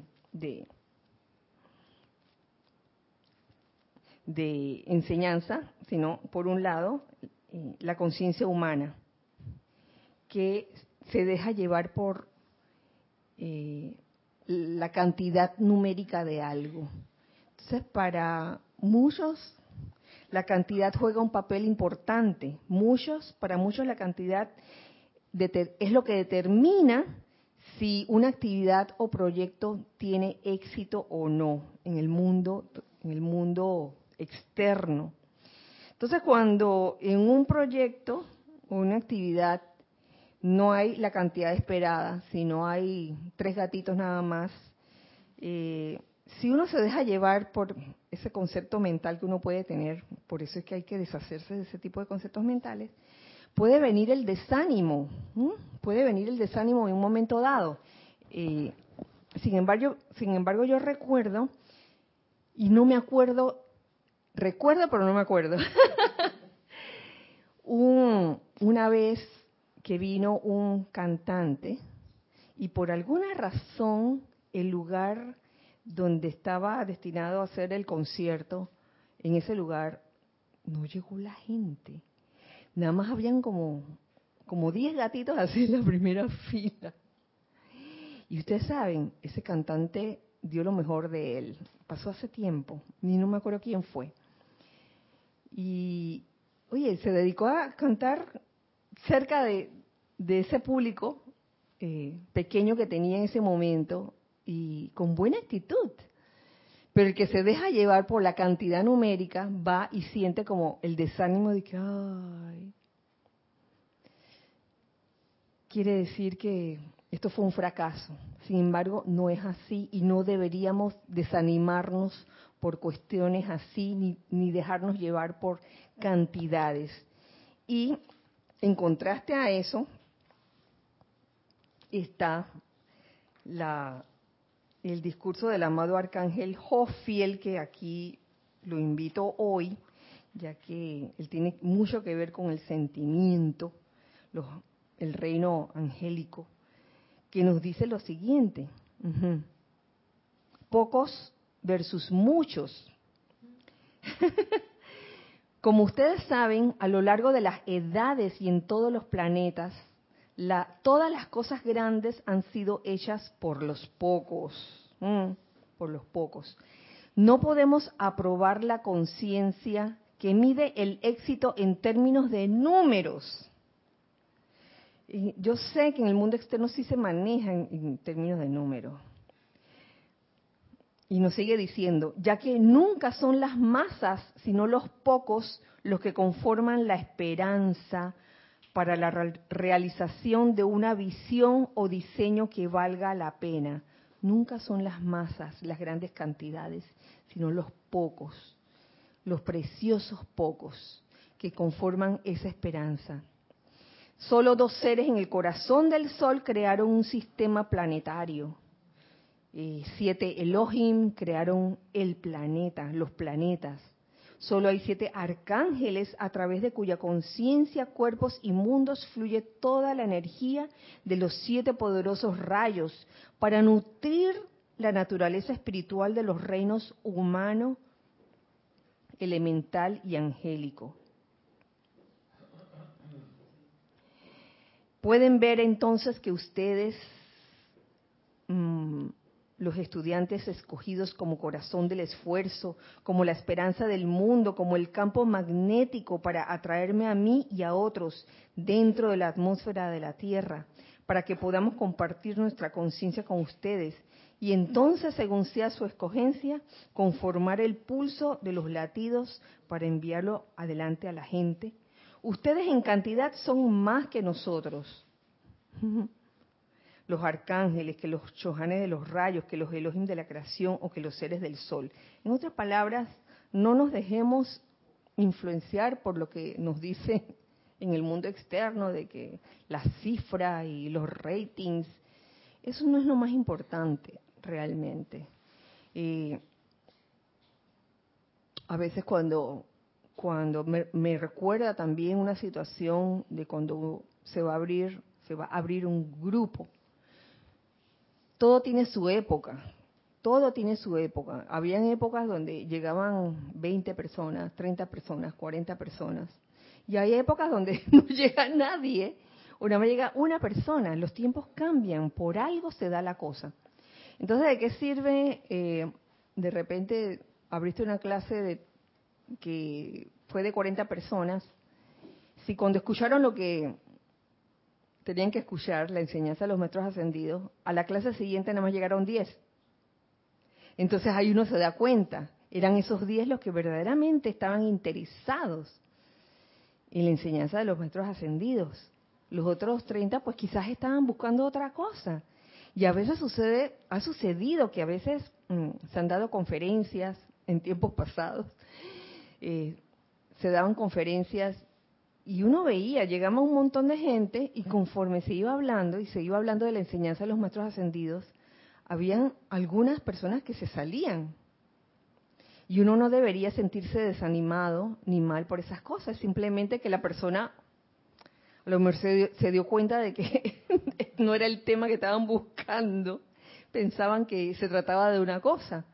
S1: de, enseñanza, sino por un lado, eh, la conciencia humana, que se deja llevar por eh, la cantidad numérica de algo. Entonces, para muchos, la cantidad juega un papel importante. Muchos, para muchos la cantidad es lo que determina si una actividad o proyecto tiene éxito o no en el mundo, en el mundo externo. Entonces, cuando en un proyecto o una actividad no hay la cantidad esperada, si no hay tres gatitos nada más, eh, si uno se deja llevar por ese concepto mental que uno puede tener, por eso es que hay que deshacerse de ese tipo de conceptos mentales, puede venir el desánimo, puede venir el desánimo en un momento dado. Eh, sin embargo, sin embargo, yo recuerdo y no me acuerdo, recuerdo pero no me acuerdo. [LAUGHS] una vez que vino un cantante y por alguna razón el lugar donde estaba destinado a hacer el concierto, en ese lugar no llegó la gente nada más habían como, como 10 gatitos así en la primera [LAUGHS] fila. Y ustedes saben, ese cantante dio lo mejor de él. Pasó hace tiempo, ni no me acuerdo quién fue. Y, oye, se dedicó a cantar cerca de, ese público eh, pequeño que tenía en ese momento y con buena actitud. Pero el que se deja llevar por la cantidad numérica va y siente como el desánimo de que, ay, quiere decir que esto fue un fracaso. Sin embargo, no es así y no deberíamos desanimarnos por cuestiones así ni, ni dejarnos llevar por cantidades. Y en contraste a eso está la, el discurso del amado arcángel Jofiel, que aquí lo invito hoy, ya que él tiene mucho que ver con el sentimiento, el reino angélico, que nos dice lo siguiente. pocos versus muchos. [LAUGHS] Como ustedes saben, a lo largo de las edades y en todos los planetas, todas las cosas grandes han sido hechas por los pocos, por los pocos. No podemos aprobar la conciencia que mide el éxito en términos de números. Y yo sé que en el mundo externo sí se maneja en, términos de números. Y nos sigue diciendo, ya que nunca son las masas, sino los pocos los que conforman la esperanza para la realización de una visión o diseño que valga la pena. Nunca son las masas, las grandes cantidades, sino los pocos los preciosos pocos que conforman esa esperanza. Solo dos seres en el corazón del Sol crearon un sistema planetario. Eh, siete Elohim crearon el planeta, los planetas. Solo hay siete arcángeles a través de cuya conciencia, cuerpos y mundos fluye toda la energía de los siete poderosos rayos para nutrir la naturaleza espiritual de los reinos humano, elemental y angélico. Pueden ver entonces que ustedes, mm, los estudiantes escogidos como corazón del esfuerzo, como la esperanza del mundo, como el campo magnético para atraerme a mí y a otros dentro de la atmósfera de la Tierra, para que podamos compartir nuestra conciencia con ustedes y entonces, según sea su escogencia, conformar el pulso de los latidos para enviarlo adelante a la gente. Ustedes en cantidad son más que nosotros. [LAUGHS] Los arcángeles, que los chojanes de los rayos, que los Elohim de la creación o que los seres del sol. En otras palabras, no nos dejemos influenciar por lo que nos dice [LAUGHS] en el mundo externo de que las cifras y los ratings, eso no es lo más importante realmente. Y a veces cuando, cuando me, recuerda también una situación de cuando se va a abrir, se va a abrir un grupo. Todo tiene su época, todo tiene su época. Habían épocas donde llegaban 20 personas, 30 personas, 40 personas. Y hay épocas donde [LAUGHS] no llega nadie, o nada más llega una persona. Los tiempos cambian, por algo se da la cosa. Entonces, ¿de qué sirve eh, de repente abriste una clase de, que fue de 40 personas? Si cuando escucharon lo que tenían que escuchar, la enseñanza de los maestros ascendidos, a la clase siguiente nada más llegaron 10. Entonces ahí uno se da cuenta, eran esos 10 los que verdaderamente estaban interesados en la enseñanza de los maestros ascendidos. Los otros 30 pues quizás estaban buscando otra cosa. Y a veces sucede, ha sucedido que a veces mm, se han dado conferencias en tiempos pasados, eh, se daban conferencias y uno veía, llegaba un montón de gente y conforme se iba hablando y se iba hablando de la enseñanza de los maestros ascendidos, habían algunas personas que se salían. Y uno no debería sentirse desanimado ni mal por esas cosas, simplemente que la persona a lo mejor se dio, cuenta de que [LAUGHS] no era el tema que estaban buscando. Pensaban que se trataba de una cosa,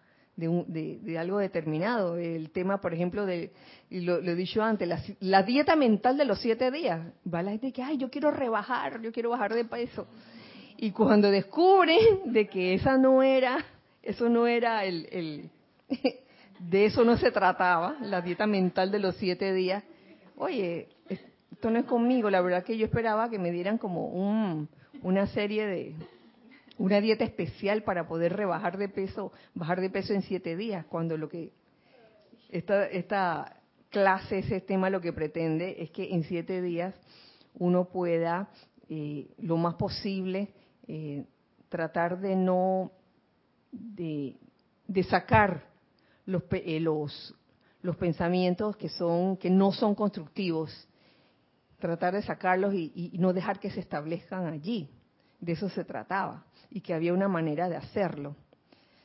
S1: de, algo determinado. El tema, por ejemplo, de, lo, he dicho antes, la, dieta mental de los siete días. Va la gente que, ay, yo quiero rebajar, yo quiero bajar de peso. Y cuando descubren de que esa no era, eso no era el, el [LAUGHS] de eso no se trataba, la dieta mental de los siete días, oye, esto no es conmigo, la verdad que yo esperaba que me dieran como un, una serie de, una dieta especial para poder rebajar de peso, bajar de peso en siete días, cuando lo que esta, esta clase, ese tema lo que pretende es que en siete días uno pueda eh, lo más posible eh, tratar de no, de, sacar los, eh, los, los pensamientos que son, que no son constructivos tratar de sacarlos y, no dejar que se establezcan allí. De eso se trataba y que había una manera de hacerlo.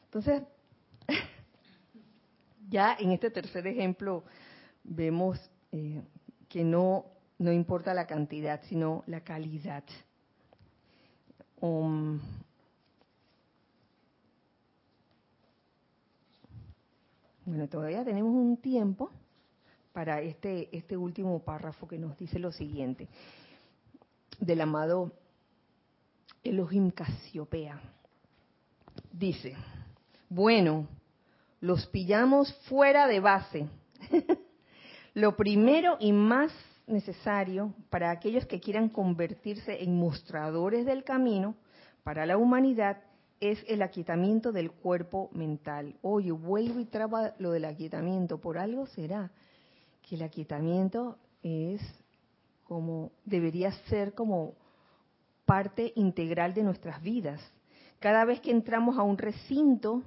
S1: Entonces, [LAUGHS] ya en este tercer ejemplo vemos eh, que no, no importa la cantidad, sino la calidad. Um, Bueno, todavía tenemos un tiempo para este, este último párrafo que nos dice lo siguiente, del amado Elohim Casiopea. Dice, bueno, los pillamos fuera de base. [LAUGHS] lo primero y más necesario para aquellos que quieran convertirse en mostradores del camino para la humanidad es el aquietamiento del cuerpo mental. Oye, vuelvo y traba lo del aquietamiento. Por algo será que el aquietamiento es como, debería ser como parte integral de nuestras vidas. Cada vez que entramos a un recinto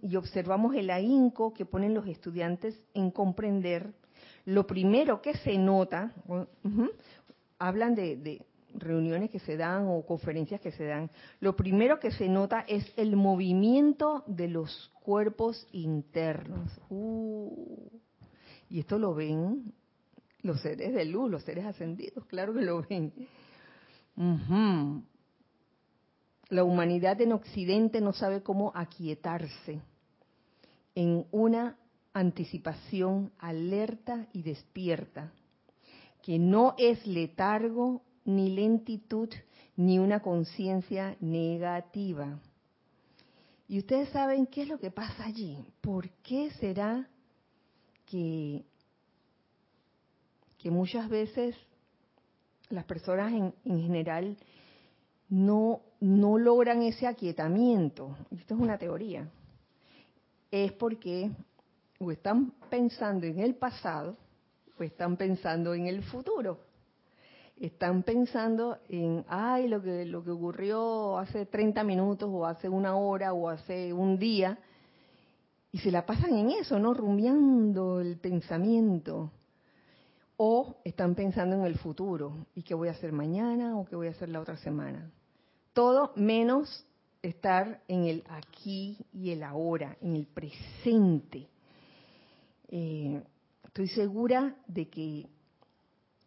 S1: y observamos el ahínco que ponen los estudiantes en comprender, lo primero que se nota, hablan de, reuniones que se dan o conferencias que se dan, lo primero que se nota es el movimiento de los cuerpos internos. Uh, y esto lo ven los seres de luz, los seres ascendidos, claro que lo ven. La humanidad en Occidente no sabe cómo aquietarse en una anticipación alerta y despierta, que no es letargo ni lentitud ni una conciencia negativa. Y ustedes saben qué es lo que pasa allí. ¿Por qué será que, que muchas veces las personas en, en general no, no logran ese aquietamiento? Esto es una teoría. Es porque o están pensando en el pasado o están pensando en el futuro. Están pensando en, ay, lo que, lo que ocurrió hace 30 minutos o hace una hora o hace un día. Y se la pasan en eso, ¿no? Rumiando el pensamiento. O están pensando en el futuro. ¿Y qué voy a hacer mañana o qué voy a hacer la otra semana? Todo menos estar en el aquí y el ahora, en el presente. Eh, estoy segura de que,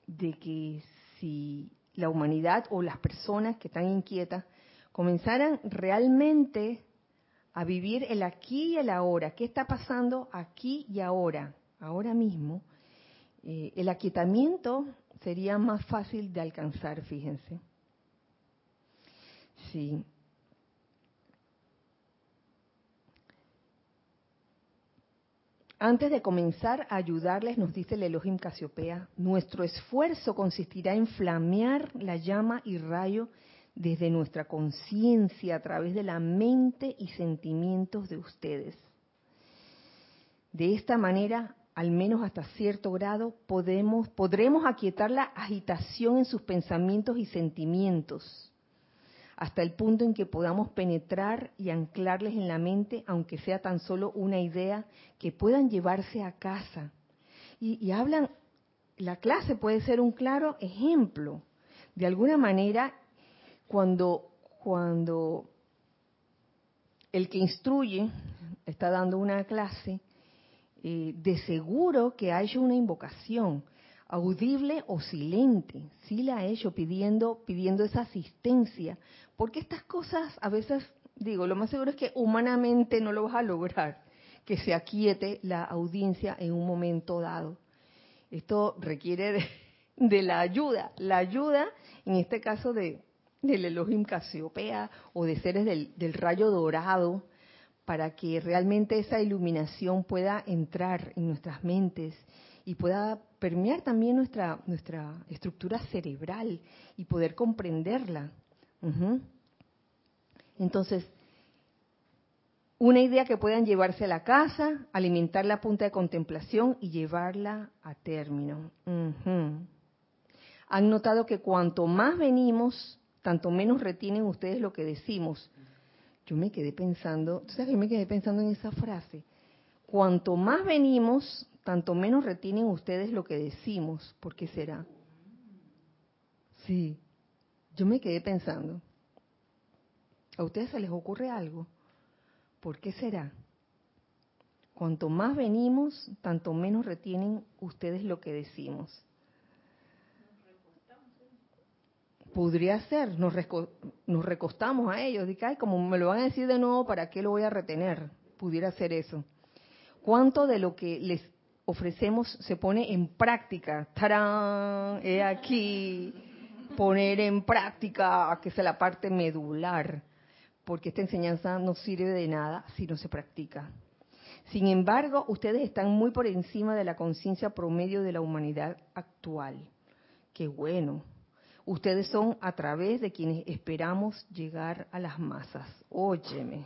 S1: de que si la humanidad o las personas que están inquietas comenzaran realmente a vivir el aquí y el ahora, qué está pasando aquí y ahora, ahora mismo, eh, el aquietamiento sería más fácil de alcanzar, fíjense. Sí, Antes de comenzar a ayudarles, nos dice el Elohim Casiopea, nuestro esfuerzo consistirá en flamear la llama y rayo desde nuestra conciencia a través de la mente y sentimientos de ustedes. De esta manera, al menos hasta cierto grado, podemos, podremos aquietar la agitación en sus pensamientos y sentimientos hasta el punto en que podamos penetrar y anclarles en la mente, aunque sea tan solo una idea, que puedan llevarse a casa. Y, hablan, la clase puede ser un claro ejemplo. De alguna manera, cuando, cuando el que instruye está dando una clase, eh, de seguro que ha hecho una invocación audible o silente, sí la ha hecho pidiendo, pidiendo esa asistencia, porque estas cosas a veces, digo, lo más seguro es que humanamente no lo vas a lograr, que se aquiete la audiencia en un momento dado. Esto requiere de, la ayuda, la ayuda, en este caso de, del Elohim Casiopea o de seres del, del rayo dorado, para que realmente esa iluminación pueda entrar en nuestras mentes y pueda permear también nuestra, nuestra estructura cerebral y poder comprenderla. Entonces, una idea que puedan llevarse a la casa, alimentar la punta de contemplación y llevarla a término. Han notado que cuanto más venimos, tanto menos retienen ustedes lo que decimos. Yo me quedé pensando, ¿tú sabes que me quedé pensando en esa frase? Cuanto más venimos, tanto menos retienen ustedes lo que decimos. ¿Por qué será? Sí, yo me quedé pensando. ¿A ustedes se les ocurre algo? ¿Por qué será? Cuanto más venimos, tanto menos retienen ustedes lo que decimos. Podría ser, nos, recostamos a ellos, de como me lo van a decir de nuevo, ¿para qué lo voy a retener? Pudiera ser eso. ¿Cuánto de lo que les ofrecemos se pone en práctica? ¡Tarán! He aquí, poner en práctica, que es la parte medular, porque esta enseñanza no sirve de nada si no se practica. Sin embargo, ustedes están muy por encima de la conciencia promedio de la humanidad actual. Qué bueno, Ustedes son a través de quienes esperamos llegar a las masas. Óyeme.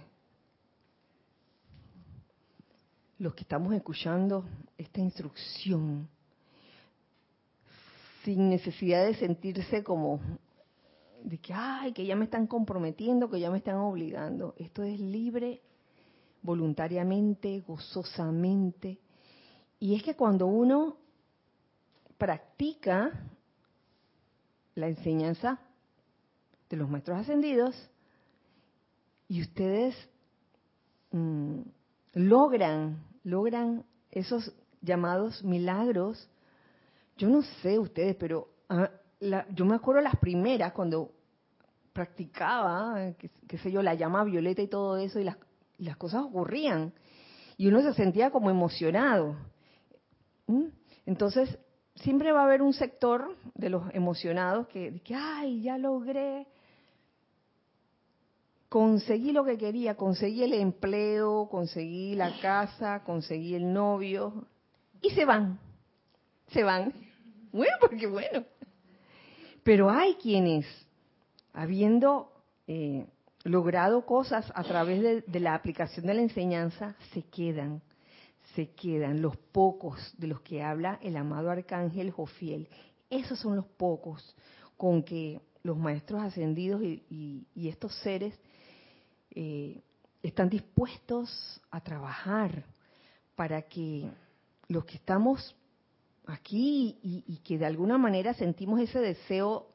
S1: Los que estamos escuchando esta instrucción, sin necesidad de sentirse como de que, ay, que ya me están comprometiendo, que ya me están obligando. Esto es libre, voluntariamente, gozosamente. Y es que cuando uno practica la enseñanza de los maestros ascendidos y ustedes mm, logran, logran esos llamados milagros. Yo no sé ustedes, pero ah, yo me acuerdo las primeras cuando practicaba, qué, sé yo, la llama violeta y todo eso, y las, las cosas ocurrían. Y uno se sentía como emocionado. ¿Mm? Entonces, siempre va a haber un sector de los emocionados que, que, ay, ya logré, conseguí lo que quería, conseguí el empleo, conseguí la casa, conseguí el novio, y se van, se van. Bueno, porque bueno. Pero hay quienes, habiendo eh, logrado cosas a través de, de la aplicación de la enseñanza, se quedan se quedan los pocos de los que habla el amado arcángel Jofiel. Esos son los pocos con que los maestros ascendidos y, estos seres eh, están dispuestos a trabajar para que los que estamos aquí y, que de alguna manera sentimos ese deseo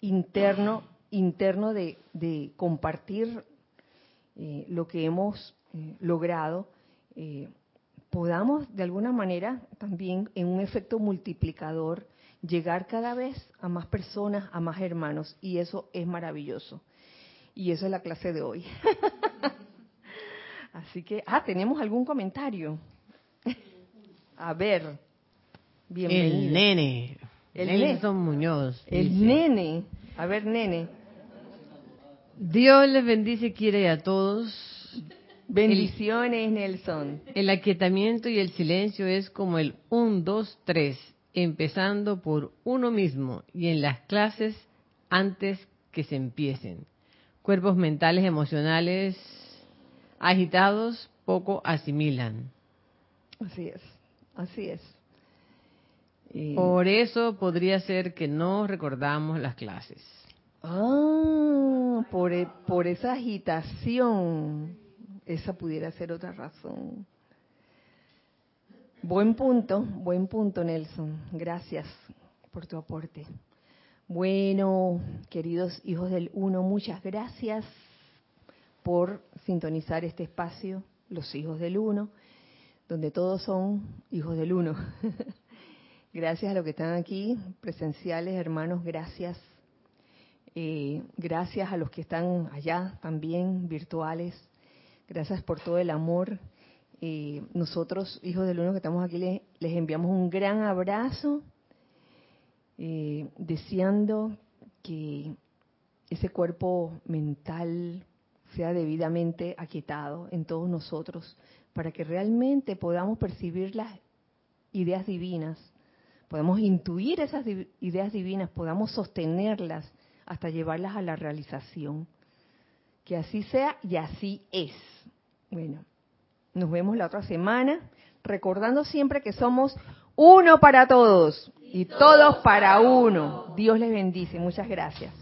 S1: interno interno de, compartir eh, lo que hemos eh, logrado podamos de alguna manera también en un efecto multiplicador llegar cada vez a más personas, a más hermanos. Y eso es maravilloso. Y eso es la clase de hoy. [LAUGHS] Así que, ah, tenemos algún comentario. a ver,
S2: bienvenido. El nene. El Nelson Muñoz.
S1: El nene. A ver, nene.
S2: Dios les bendice quiere a todos
S1: Bendiciones, Nelson.
S2: El aquietamiento y el silencio es como el 1, 2, 3, empezando por uno mismo y en las clases antes que se empiecen. Cuerpos mentales, emocionales agitados poco asimilan.
S1: Así es, así es.
S2: Por eso podría ser que no recordamos las clases.
S1: Ah, por, e, por esa agitación esa pudiera ser otra razón. Buen punto, buen punto, Nelson. Gracias por tu aporte. Bueno, queridos hijos del Uno, muchas gracias por sintonizar este espacio, los hijos del Uno, donde todos son hijos del Uno. [LAUGHS] gracias a los que están aquí, presenciales, hermanos, gracias. Eh, gracias a los que están allá también, virtuales. Gracias por todo el amor. Eh, nosotros, hijos del uno que estamos aquí, les, enviamos un gran abrazo, eh, deseando que ese cuerpo mental sea debidamente aquietado en todos nosotros, para que realmente podamos percibir las ideas divinas, podamos intuir esas ideas divinas, podamos sostenerlas hasta llevarlas a la realización. Que así sea y así es. Bueno, nos vemos la otra semana, recordando siempre que somos uno para todos y todos para uno. Dios les bendice. Muchas gracias.